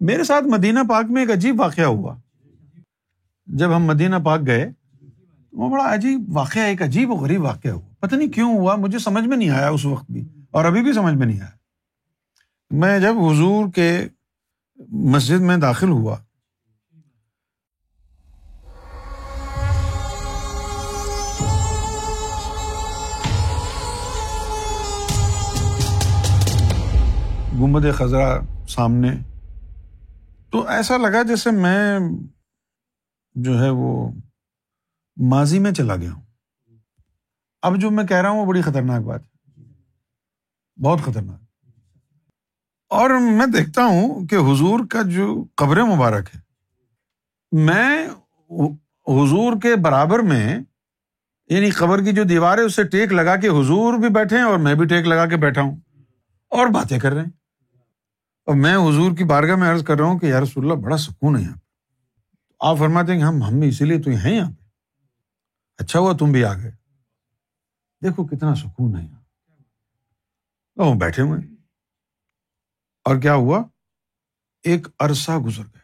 میرے ساتھ مدینہ پاک میں ایک عجیب واقعہ ہوا۔ جب ہم مدینہ پاک گئے، وہ بڑا عجیب واقعہ، ایک عجیب و غریب واقعہ ہوا۔ پتہ نہیں کیوں ہوا، مجھے سمجھ میں نہیں آیا اس وقت بھی، اور ابھی بھی سمجھ میں نہیں آیا۔ میں جب حضور کے مسجد میں داخل ہوا۔ گمبد خزرہ سامنے تو ایسا لگا جیسے میں جو ہے وہ ماضی میں چلا گیا ہوں۔ اب جو میں کہہ رہا ہوں وہ بڑی خطرناک بات ہے۔ بہت خطرناک۔ اور میں دیکھتا ہوں کہ حضور کا جو قبر مبارک ہے، میں حضور کے برابر میں یعنی قبر کی جو دیوار ہے اس سے ٹیک لگا کے حضور بھی بیٹھے ہیں اور میں بھی ٹیک لگا کے بیٹھا ہوں۔ اور باتیں کر رہے ہیں۔ اور میں حضور کی بارگاہ میں عرض کر رہا ہوں کہ یار اللہ، بڑا سکون ہے یہاں پہ۔ آپ فرماتے ہیں کہ ہم ہم اسی لیے تو ہیں یہاں پہ۔ اچھا ہوا تم بھی آ گئے۔ دیکھو کتنا سکون ہے یہاں۔ بیٹھے ہوئے اور کیا ہوا؟ ایک عرصہ گزر گیا۔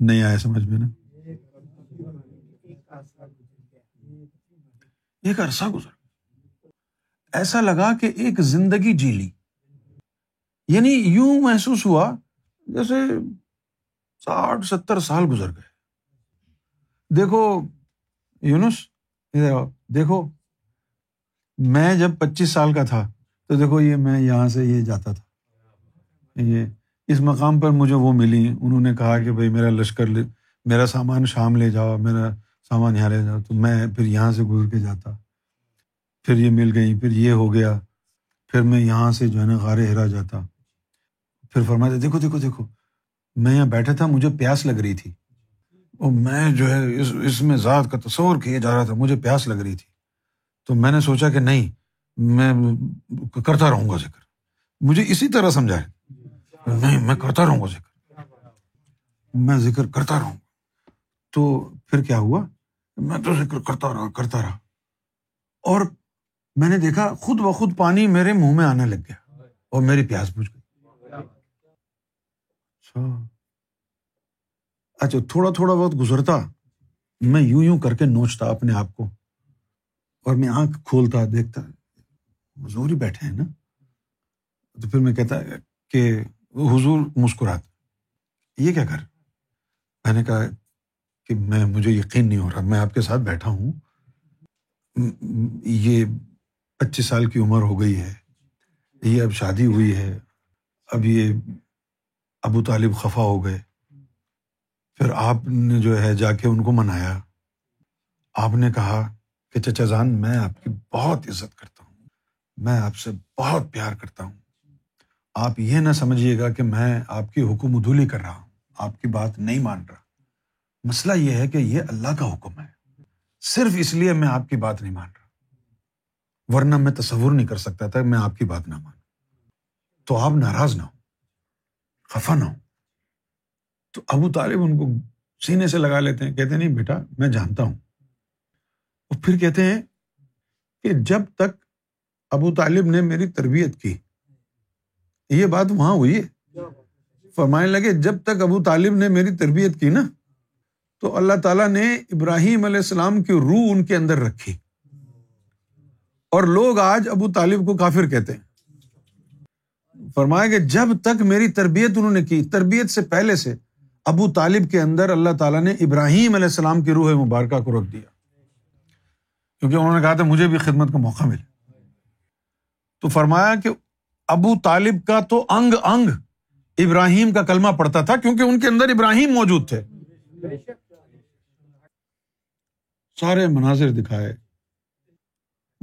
نہیں آیا سمجھ میں نا؟ ایک عرصہ گزر گیا۔ ایسا لگا کہ ایک زندگی جی لی۔ یعنی یوں محسوس ہوا جیسے ساٹھ ستر سال گزر گئے۔ دیکھو یونس دیکھو میں جب پچیس سال کا تھا تو دیکھو یہ میں یہاں سے یہ جاتا تھا۔ یہ اس مقام پر مجھے وہ ملی۔ انہوں نے کہا کہ بھائی میرا لشکر لے، میرا سامان شام لے جاؤ، میرا سامان یہاں لے جاؤ۔ تو میں پھر یہاں سے گزر کے جاتا۔ پھر یہ مل گئی پھر یہ ہو گیا۔ پھر میں یہاں سے جو ہے نا غار ہرا جاتا۔ پھر فرمایا دیکھو دیکھو دیکھو، میں یہاں بیٹھا تھا، مجھے پیاس لگ رہی تھی۔ اور میں جو ہے، اس اس میں ذات کا تصور کیا جا رہا تھا، مجھے پیاس لگ رہی تھی۔ تو میں نے سوچا کہ نہیں، میں کرتا رہوں گا ذکر۔ مجھے اسی طرح سمجھائے نہیں، میں کرتا رہوں گا ذکر۔ میں ذکر کرتا رہوں گا۔ تو پھر کیا ہوا؟ میں تو ذکر کرتا رہا کرتا رہا۔ اور میں نے دیکھا، خود بخود پانی میرے منہ میں آنے لگ گیا اور میری پیاس بجھ گئی۔ اچھا۔ اچھا تھوڑا تھوڑا وقت گزرتا، میں یوں یوں کر کے نوچتا اپنے آپ کو، اور میں آنکھ کھولتا، دیکھتا، حضور ہی بیٹھے ہیں نا؟ تو پھر میں کہتا کہ حضور مسکرات یہ کیا کر؟ میں نے کہا کہ میں مجھے یقین نہیں ہو رہا، میں آپ کے ساتھ بیٹھا ہوں۔ یہ پچیس سال کی عمر ہو گئی ہے، یہ اب شادی ہوئی ہے، اب یہ ابو طالب خفا ہو گئے۔ پھر آپ نے جو ہے جا کے ان کو منایا۔ آپ نے کہا کہ چچا جان، میں آپ کی بہت عزت کرتا ہوں۔ میں آپ سے بہت پیار کرتا ہوں۔ آپ یہ نہ سمجھیے گا کہ میں آپ کی حکم ادھولی کر رہا ہوں۔ آپ کی بات نہیں مان رہا۔ مسئلہ یہ ہے کہ یہ اللہ کا حکم ہے۔ صرف اس لیے میں آپ کی بات نہیں مان رہا۔ ورنہ میں تصور نہیں کر سکتا تھا میں آپ کی بات نہ مان تو آپ ناراض نہ ہو خفا نہ ہو۔ تو ابو طالب ان کو سینے سے لگا لیتے ہیں، کہتے نہیں بیٹا، میں جانتا ہوں۔ اور پھر کہتے ہیں کہ جب تک ابو طالب نے میری تربیت کی، یہ بات وہاں ہوئی ہے۔ فرمانے لگے، جب تک ابو طالب نے میری تربیت کی نا، تو اللہ تعالیٰ نے ابراہیم علیہ السلام کی روح ان کے اندر رکھی۔ اور لوگ آج ابو طالب کو کافر کہتے ہیں۔ فرمایا کہ جب تک میری تربیت انہوں نے کی، تربیت سے پہلے سے، ابو طالب کے اندر اللہ تعالیٰ نے ابراہیم علیہ السلام کی روح مبارکہ کو رکھ دیا۔ کیونکہ انہوں نے کہا تھا، مجھے بھی خدمت کا موقع ملے۔ تو فرمایا کہ ابو طالب کا تو انگ انگ ابراہیم کا کلمہ پڑتا تھا، کیونکہ ان کے اندر ابراہیم موجود تھے۔ سارے مناظر دکھائے۔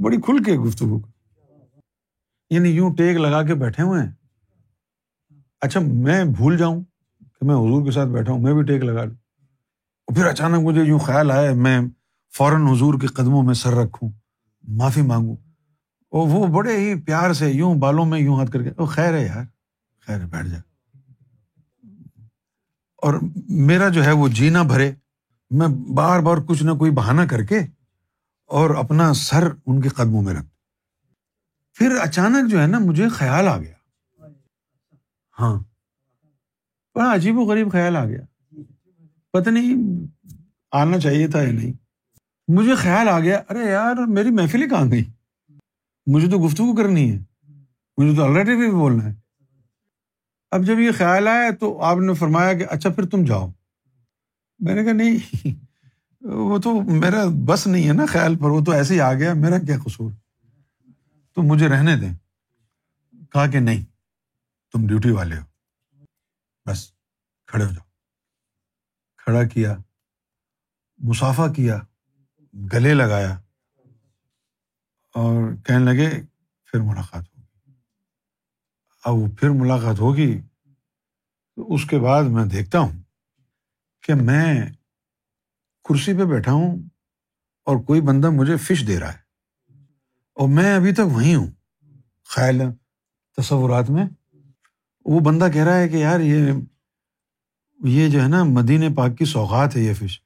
بڑی کھل کے گفتگو۔ یعنی یوں ٹیک لگا کے بیٹھے ہوئے ہیں۔ اچھا میں بھول جاؤں کہ میں حضور کے ساتھ بیٹھا ہوں، میں بھی ٹیک لگا لوں۔ اور پھر اچانک مجھے یوں خیال آیا، میں فوراً حضور کے قدموں میں سر رکھوں، معافی مانگوں۔ اور وہ بڑے ہی پیار سے یوں بالوں میں یوں ہاتھ کر کے خیر ہے یار، خیر ہے بیٹھ جا۔ اور میرا جو ہے وہ جینا بھرے، میں بار بار کچھ نہ کوئی بہانا کر کے اور اپنا سر ان کے قدموں میں رکھ۔ پھر اچانک جو ہے نا، مجھے خیال آ گیا۔ ہاں۔ بڑا عجیب و غریب خیال آ گیا۔ پتہ نہیں آنا چاہیے تھا یا نہیں۔ مجھے خیال آ گیا، ارے یار، میری محفل ہی کہاں گئی مجھے تو گفتگو کرنی ہے۔ مجھے تو الریڈی بھی بولنا ہے۔ اب جب یہ خیال آیا تو آپ نے فرمایا کہ اچھا پھر تم جاؤ۔ میں نے کہا، نہیں، وہ تو میرا بس نہیں ہے نا خیال، پر وہ تو ایسے ہی آ گیا، میرا کیا قصور؟ تو مجھے رہنے دیں۔ کہا کہ نہیں۔ تم ڈیوٹی والے ہو۔ بس کھڑے ہو جاؤ۔ کھڑا کیا، مسافہ کیا، گلے لگایا اور کہنے لگے پھر ملاقات ہوگی۔ اب وہ پھر ملاقات ہوگی تو اس کے بعد میں دیکھتا ہوں کہ میں کرسی پہ بیٹھا ہوں اور کوئی بندہ مجھے فش دے رہا ہے اور میں ابھی تک وہیں ہوں۔ خیال تصورات میں وہ بندہ کہہ رہا ہے کہ یار یہ یہ جو ہے نا مدین پاک کی سوغات ہے یہ فش۔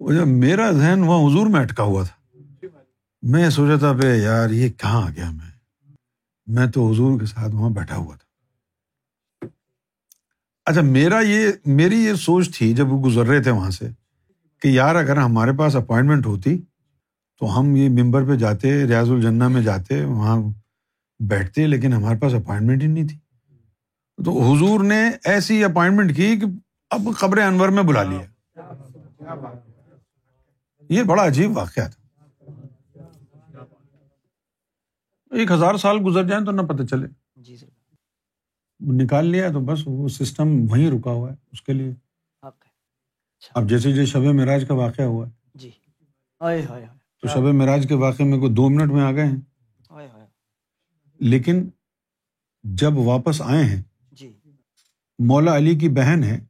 وہ جب میرا ذہن وہاں حضور میں اٹکا ہوا تھا۔ میں سوچا تھا پہ یار یہ کہاں آ گیا میں۔ میں تو حضور کے ساتھ وہاں بیٹھا ہوا تھا۔ اچھا میرا یہ، میری یہ سوچ تھی جب وہ گزر رہے تھے وہاں سے کہ یار اگر ہمارے پاس اپوائنٹمنٹ ہوتی تو ہم یہ ممبر پہ جاتے، ریاض الجنا میں جاتے، وہاں بیٹھتے، لیکن ہمارے پاس اپوائنٹمنٹ ہی نہیں تھی۔ تو حضور نے ایسی اپوائنٹمنٹ کی کہ اب قبر انور میں بلا لیا۔ یہ بڑا عجیب واقعہ تھا۔ ایک ہزار سال گزر جائیں تو نہ پتہ چلے۔ جی نکال لیا تو بس وہ سسٹم وہیں رکا ہوا ہے اس کے لیے۔ اب جیسے جیسے شب معراج کا واقعہ ہوا ہے۔ جی۔ تو شب معراج کے واقعے میں کوئی دو منٹ میں آ گئے ہیں۔ لیکن جب واپس آئے ہیں مولا علی کی بہن ہے،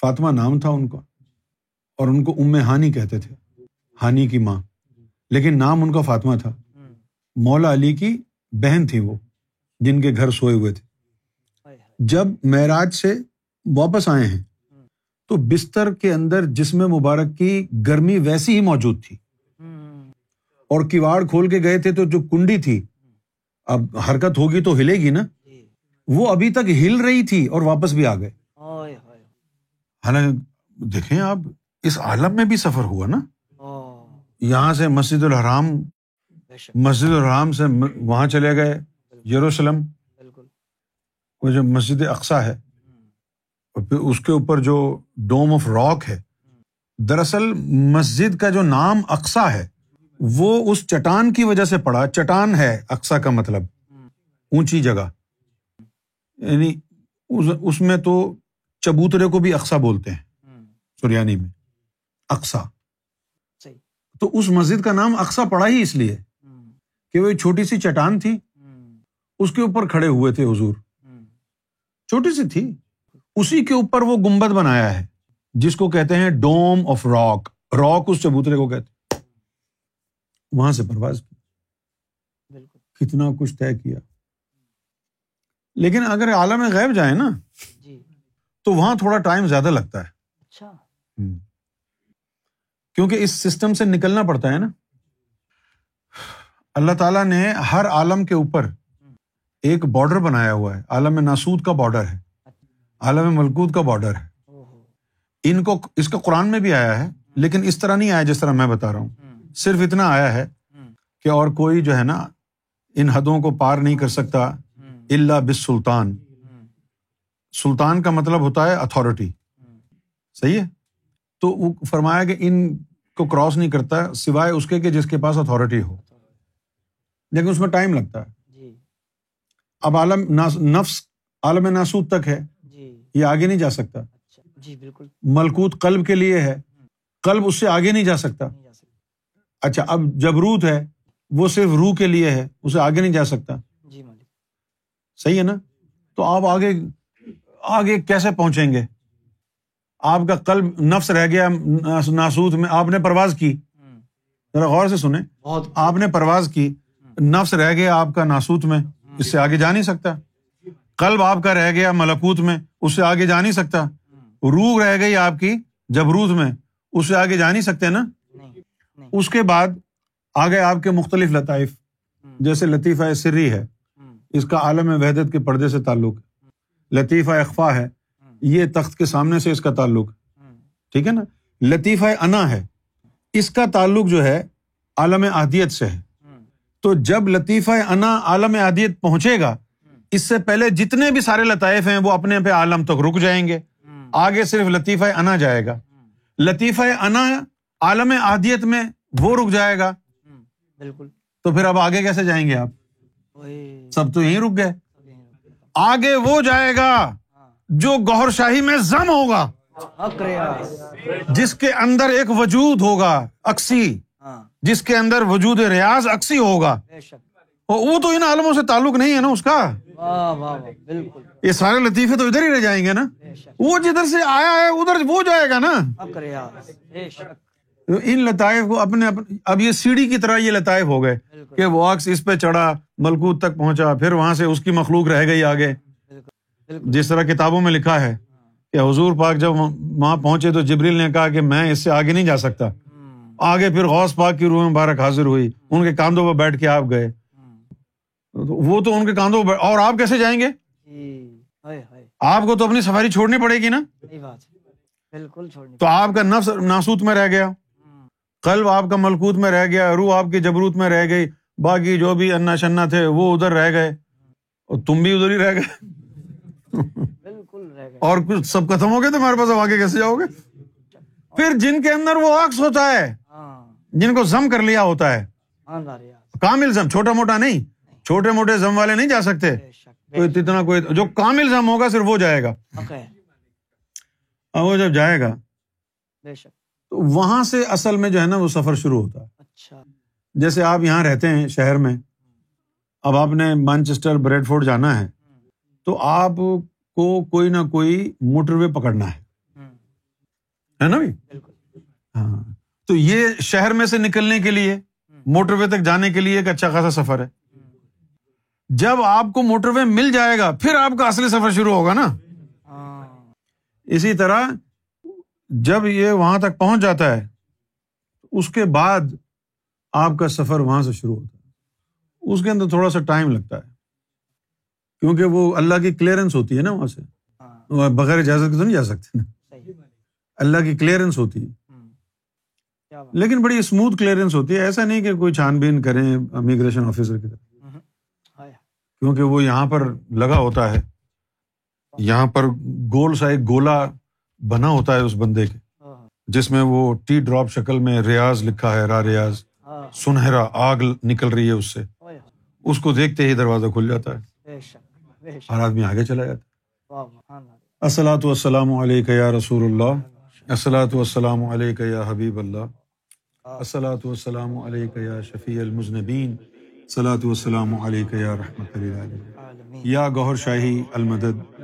فاطمہ نام تھا ان کا، اور ان کو ام ہانی کہتے تھے، ہانی کی ماں۔ لیکن نام ان کا فاطمہ تھا۔ مولا علی کی بہن تھی وہ، جن کے گھر سوئے ہوئے تھے۔ جب معراج سے واپس آئے ہیں، تو بستر کے اندر جسم مبارک کی گرمی ویسی ہی موجود تھی۔ اور کواڑ کھول کے گئے تھے تو جو کنڈی تھی، اب حرکت ہوگی تو ہلے گی نا۔ وہ ابھی تک ہل رہی تھی اور واپس بھی آ گئے۔ حالانکہ دیکھیں آپ اس عالم میں بھی سفر ہوا نا؟ یہاں سے مسجد الحرام مسجد الحرام سے وہاں چلے گئے یروشلم۔ وہ جو مسجد اقسا ہے اور پھر اس کے اوپر جو ڈوم آف راک ہے دراصل مسجد کا جو نام اقسا ہے وہ اس چٹان کی وجہ سے پڑا۔ چٹان ہے اقسا کا مطلب۔ اونچی جگہ۔ یعنی اس میں تو چبوترے کو بھی اقسا بولتے ہیں سریانی میں اقسا تو اس مسجد کا نام اقسا پڑا ہی اس لیے کہ وہ چھوٹی سی چٹان تھی اس کے اوپر کھڑے ہوئے تھے حضور۔ چھوٹی سی تھی۔ اسی کے اوپر وہ گمبد بنایا ہے جس کو کہتے ہیں ڈوم آف راک۔ راک اس چبوترے کو کہتے وہاں سے پرواز کی۔ کتنا کچھ طے کیا۔ لیکن اگر عالم غیب جائے نا جی۔ تو وہاں تھوڑا ٹائم زیادہ لگتا ہے۔ اچھا۔ کیونکہ اس سسٹم سے نکلنا پڑتا ہے نا۔ اللہ تعالیٰ نے ہر عالم کے اوپر ایک بارڈر بنایا ہوا ہے۔ عالم ناسود کا بارڈر ہے۔ عالم ملکود کا بارڈر ہے۔ ان کو اس کا قرآن میں بھی آیا ہے لیکن اس طرح نہیں آیا جس طرح میں بتا رہا ہوں۔ صرف اتنا آیا ہے کہ اور کوئی جو ہے نا ان حدوں کو پار نہیں کر سکتا۔ اللہ بس سلطان سلطان کا مطلب ہوتا ہے اتھارٹی صحیح ہے؟ تو وہ فرمایا کہ ان کو کراس نہیں کرتا سوائے اس کے کہ جس کے پاس اتھارٹی ہو۔ لیکن اس میں ٹائم لگتا ہے۔ جی۔ اب عالم نفس عالم ناسود تک ہے۔ جی۔ یہ آگے نہیں جا سکتا۔ اچھا۔ جی بالکل۔ ملکوت قلب کے لیے ہے۔ قلب اس سے آگے نہیں جا سکتا۔ اچھا اب جبروت ہے وہ صرف روح کے لیے ہے اسے آگے نہیں جا سکتا۔ صحیح ہے نا؟ تو آپ آگے آگے کیسے پہنچیں گے؟ آپ کا قلب نفس رہ گیا ناسوت میں آپ نے پرواز کی۔ ذرا غور سے سنیں۔ آپ نے پرواز کی۔ نفس رہ گیا آپ کا ناسوت میں اس سے آگے جا نہیں سکتا۔ قلب آپ کا رہ گیا ملکوت میں اس سے آگے جا نہیں سکتا۔ روح رہ گئی آپ کی جبروت میں اس سے آگے جا نہیں سکتے نا؟ اس کے بعد آگے آپ کے مختلف لطائف جیسے لطیفہ سری ہے۔ اس کا عالم وحدت کے پردے سے تعلق ہے۔ لطیفہ اخفا ہے۔ یہ تخت کے سامنے سے اس کا تعلق ٹھیک ہے نا؟ لطیفہ انا ہے۔ اس کا تعلق جو ہے عالم احدیت سے ہے۔ تو جب لطیفہ انا عالم احدیت پہنچے گا اس سے پہلے جتنے بھی سارے لطائف ہیں وہ اپنے پہ عالم تک رک جائیں گے۔ آگے صرف لطیفہ انا جائے گا۔ لطیفہ انا عالم احدیت میں وہ رک جائے گا۔ بالکل۔ تو پھر اب آگے کیسے جائیں گے آپ؟ سب تو یہیں رک گئے۔ آگے وہ جائے گا جو گہر شاہی میں زم ہوگا۔ ریاض جس کے اندر ایک وجود ہوگا اکسی جس کے اندر وجود ریاض اکسی ہوگا۔ وہ تو ان عالموں سے تعلق نہیں ہے نا اس کا؟ بالکل یہ سارے لطیفے تو ادھر ہی رہ جائیں گے نا۔ وہ جدھر سے آیا ہے، ادھر وہ جائے گا نا۔ ان لطائف کو اپنے اپنے اب یہ سیڑھی کی طرح یہ لطائف ہو گئے۔ کہ وہ عکس اس پہ چڑھا ملکوت تک پہنچا پھر وہاں سے اس کی مخلوق رہ گئی آگے۔ جس طرح کتابوں میں لکھا ہے کہ حضور پاک جب وہاں پہنچے تو جبریل نے کہا کہ میں اس سے آگے نہیں جا سکتا۔ آگے پھر غوث پاک کی روح مبارک حاضر ہوئی۔ ان کے کاندھوں پہ بیٹھ کے آپ گئے۔ وہ تو ان کے کاندھوں پہ اور آپ کیسے جائیں گے؟ جی۔ آپ کو تو اپنی سفاری چھوڑنی پڑے گی نا؟ بالکل تو آپ کا نفس ناسوت میں رہ گیا۔ قلب آپ کا ملکوت میں رہ گیا روح آپ کی جبروت میں رہ گئی۔ باقی جو بھی انا شنا تھے وہ ادھر رہ گئے اور تم بھی ادھر ہی رہ گئے۔ بالکل رہ گئے۔ اور کچھ سب ختم ہو گئے تمہارے پاس؟ اب آگے کیسے جاؤ گے؟ پھر جن کے اندر وہ عکس ہوتا ہے ہاں۔ جن کو زم کر لیا ہوتا ہے۔ کامل زم چھوٹا موٹا نہیں چھوٹے موٹے زم والے نہیں جا سکتے۔ اتنا کوئی جو کامل زم ہوگا صرف وہ جائے گا۔ اور وہ جب جائے گا تو وہاں سے اصل میں جو ہے نا وہ سفر شروع ہوتا ہے۔ اچھا۔ جیسے آپ یہاں رہتے ہیں شہر میں، اب آپ نے مانچسٹر بریڈ فورڈ جانا ہے، تو آپ کو کوئی نہ کوئی موٹر وے پکڑنا ہے۔ ہے نا بھائی؟ ہاں۔ تو یہ شہر میں سے نکلنے کے لیے، موٹر وے تک جانے کے لیے ایک اچھا خاصا سفر ہے۔ جب آپ کو موٹر وے مل جائے گا، پھر آپ کا اصلی سفر شروع ہوگا نا۔ اسی طرح جب یہ وہاں تک پہنچ جاتا ہے، اس کے بعد آپ کا سفر وہاں سے شروع ہوتا ہے۔ اس کے اندر تھوڑا سا ٹائم لگتا ہے۔ کیونکہ وہ اللہ کی کلیئرنس ہوتی ہے نا وہاں سے۔ ہاں۔ بغیر اجازت کے تو نہیں جا سکتے نا۔ اللہ کی کلیئرنس ہوتی ہے۔ بات۔ لیکن بڑی اسموتھ کلیئرنس ہوتی ہے۔ ایسا نہیں کہ کوئی چھان بین کریں امیگریشن آفیسر کی طرف۔ ہائے کیونکہ وہ یہاں پر لگا ہوتا ہے۔ یہاں پر گول سا ایک گولا بنا ہوتا ہے اس بندے کے۔ ہاں۔ جس میں وہ ٹی ڈراپ شکل میں ریاض لکھا ہے را ریاض۔ ہاں سنہرا آگ نکل رہی ہے اس سے۔ ہائے اس کو دیکھتے ہی دروازہ کھل جاتا ہے۔ اور آدمی آگے چلا جاتا ہے۔ السلاۃ والسلام علیک یا رسول اللہ۔ السلاۃ والسلام علیک یا حبیب اللہ۔ السلاۃ والسلام علیک یا شفیع المذنبین۔ صلاۃ والسلام علیک یا للعالمین۔ عالمین یا گہر شاہی المدد۔